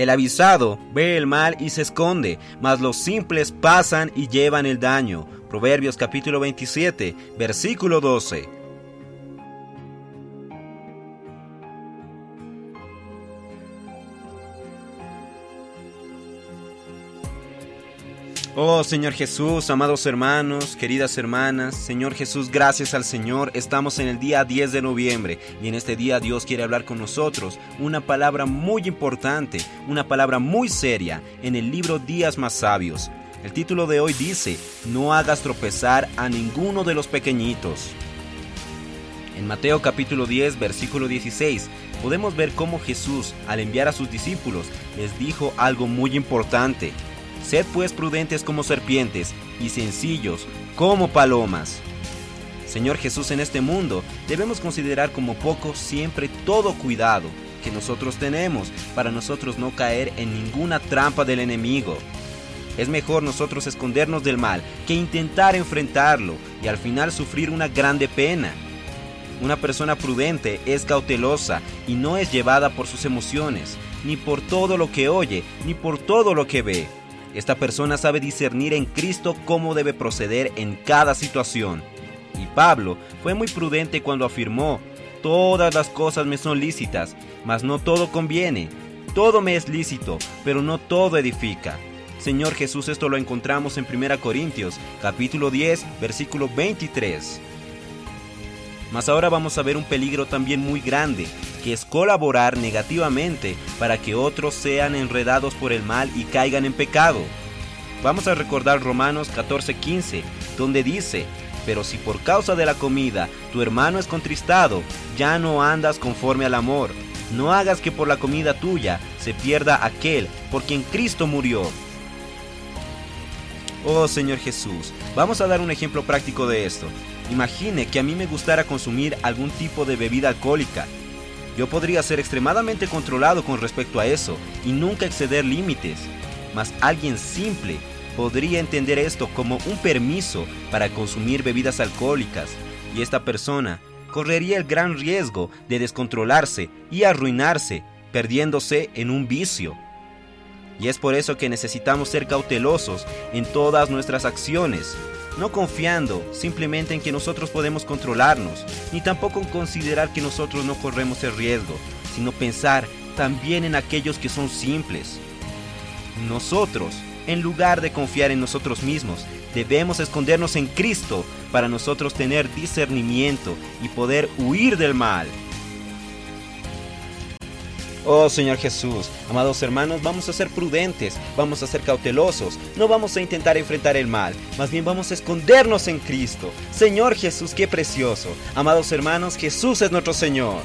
El avisado ve el mal y se esconde, mas los simples pasan y llevan el daño. Proverbios capítulo 27, versículo 12. Oh Señor Jesús, amados hermanos, queridas hermanas, Señor Jesús, gracias al Señor, estamos en el día 10 de noviembre y en este día Dios quiere hablar con nosotros una palabra muy importante, una palabra muy seria en el libro Días más sabios. El título de hoy dice, no hagas tropezar a ninguno de los pequeñitos. En Mateo capítulo 10, versículo 16, podemos ver cómo Jesús, al enviar a sus discípulos, les dijo algo muy importante. Sed pues prudentes como serpientes y sencillos como palomas. Señor Jesús, en este mundo debemos considerar como poco siempre todo cuidado que nosotros tenemos para nosotros no caer en ninguna trampa del enemigo. Es mejor nosotros escondernos del mal que intentar enfrentarlo y al final sufrir una grande pena. Una persona prudente es cautelosa y no es llevada por sus emociones, ni por todo lo que oye, ni por todo lo que ve esta persona sabe discernir en Cristo cómo debe proceder en cada situación. Y Pablo fue muy prudente cuando afirmó, todas las cosas me son lícitas, mas no todo conviene. Todo me es lícito, pero no todo edifica. Señor Jesús, esto lo encontramos en 1 Corintios, capítulo 10, versículo 23. Mas ahora vamos a ver un peligro también muy grande, que es colaborar negativamente para que otros sean enredados por el mal y caigan en pecado. Vamos a recordar Romanos 14:15, donde dice, pero si por causa de la comida tu hermano es contristado, ya no andas conforme al amor. No hagas que por la comida tuya se pierda aquel por quien Cristo murió. Oh Señor Jesús, vamos a dar un ejemplo práctico de esto. Imagine que a mí me gustara consumir algún tipo de bebida alcohólica. Yo podría ser extremadamente controlado con respecto a eso y nunca exceder límites. Mas alguien simple podría entender esto como un permiso para consumir bebidas alcohólicas y esta persona correría el gran riesgo de descontrolarse y arruinarse, perdiéndose en un vicio. Y es por eso que necesitamos ser cautelosos en todas nuestras acciones, no confiando simplemente en que nosotros podemos controlarnos, ni tampoco considerar que nosotros no corremos el riesgo, sino pensar también en aquellos que son simples. Nosotros, en lugar de confiar en nosotros mismos, debemos escondernos en Cristo para nosotros tener discernimiento y poder huir del mal. Oh Señor Jesús, amados hermanos, vamos a ser prudentes, vamos a ser cautelosos, no vamos a intentar enfrentar el mal, más bien vamos a escondernos en Cristo. Señor Jesús, qué precioso. Amados hermanos, Jesús es nuestro Señor.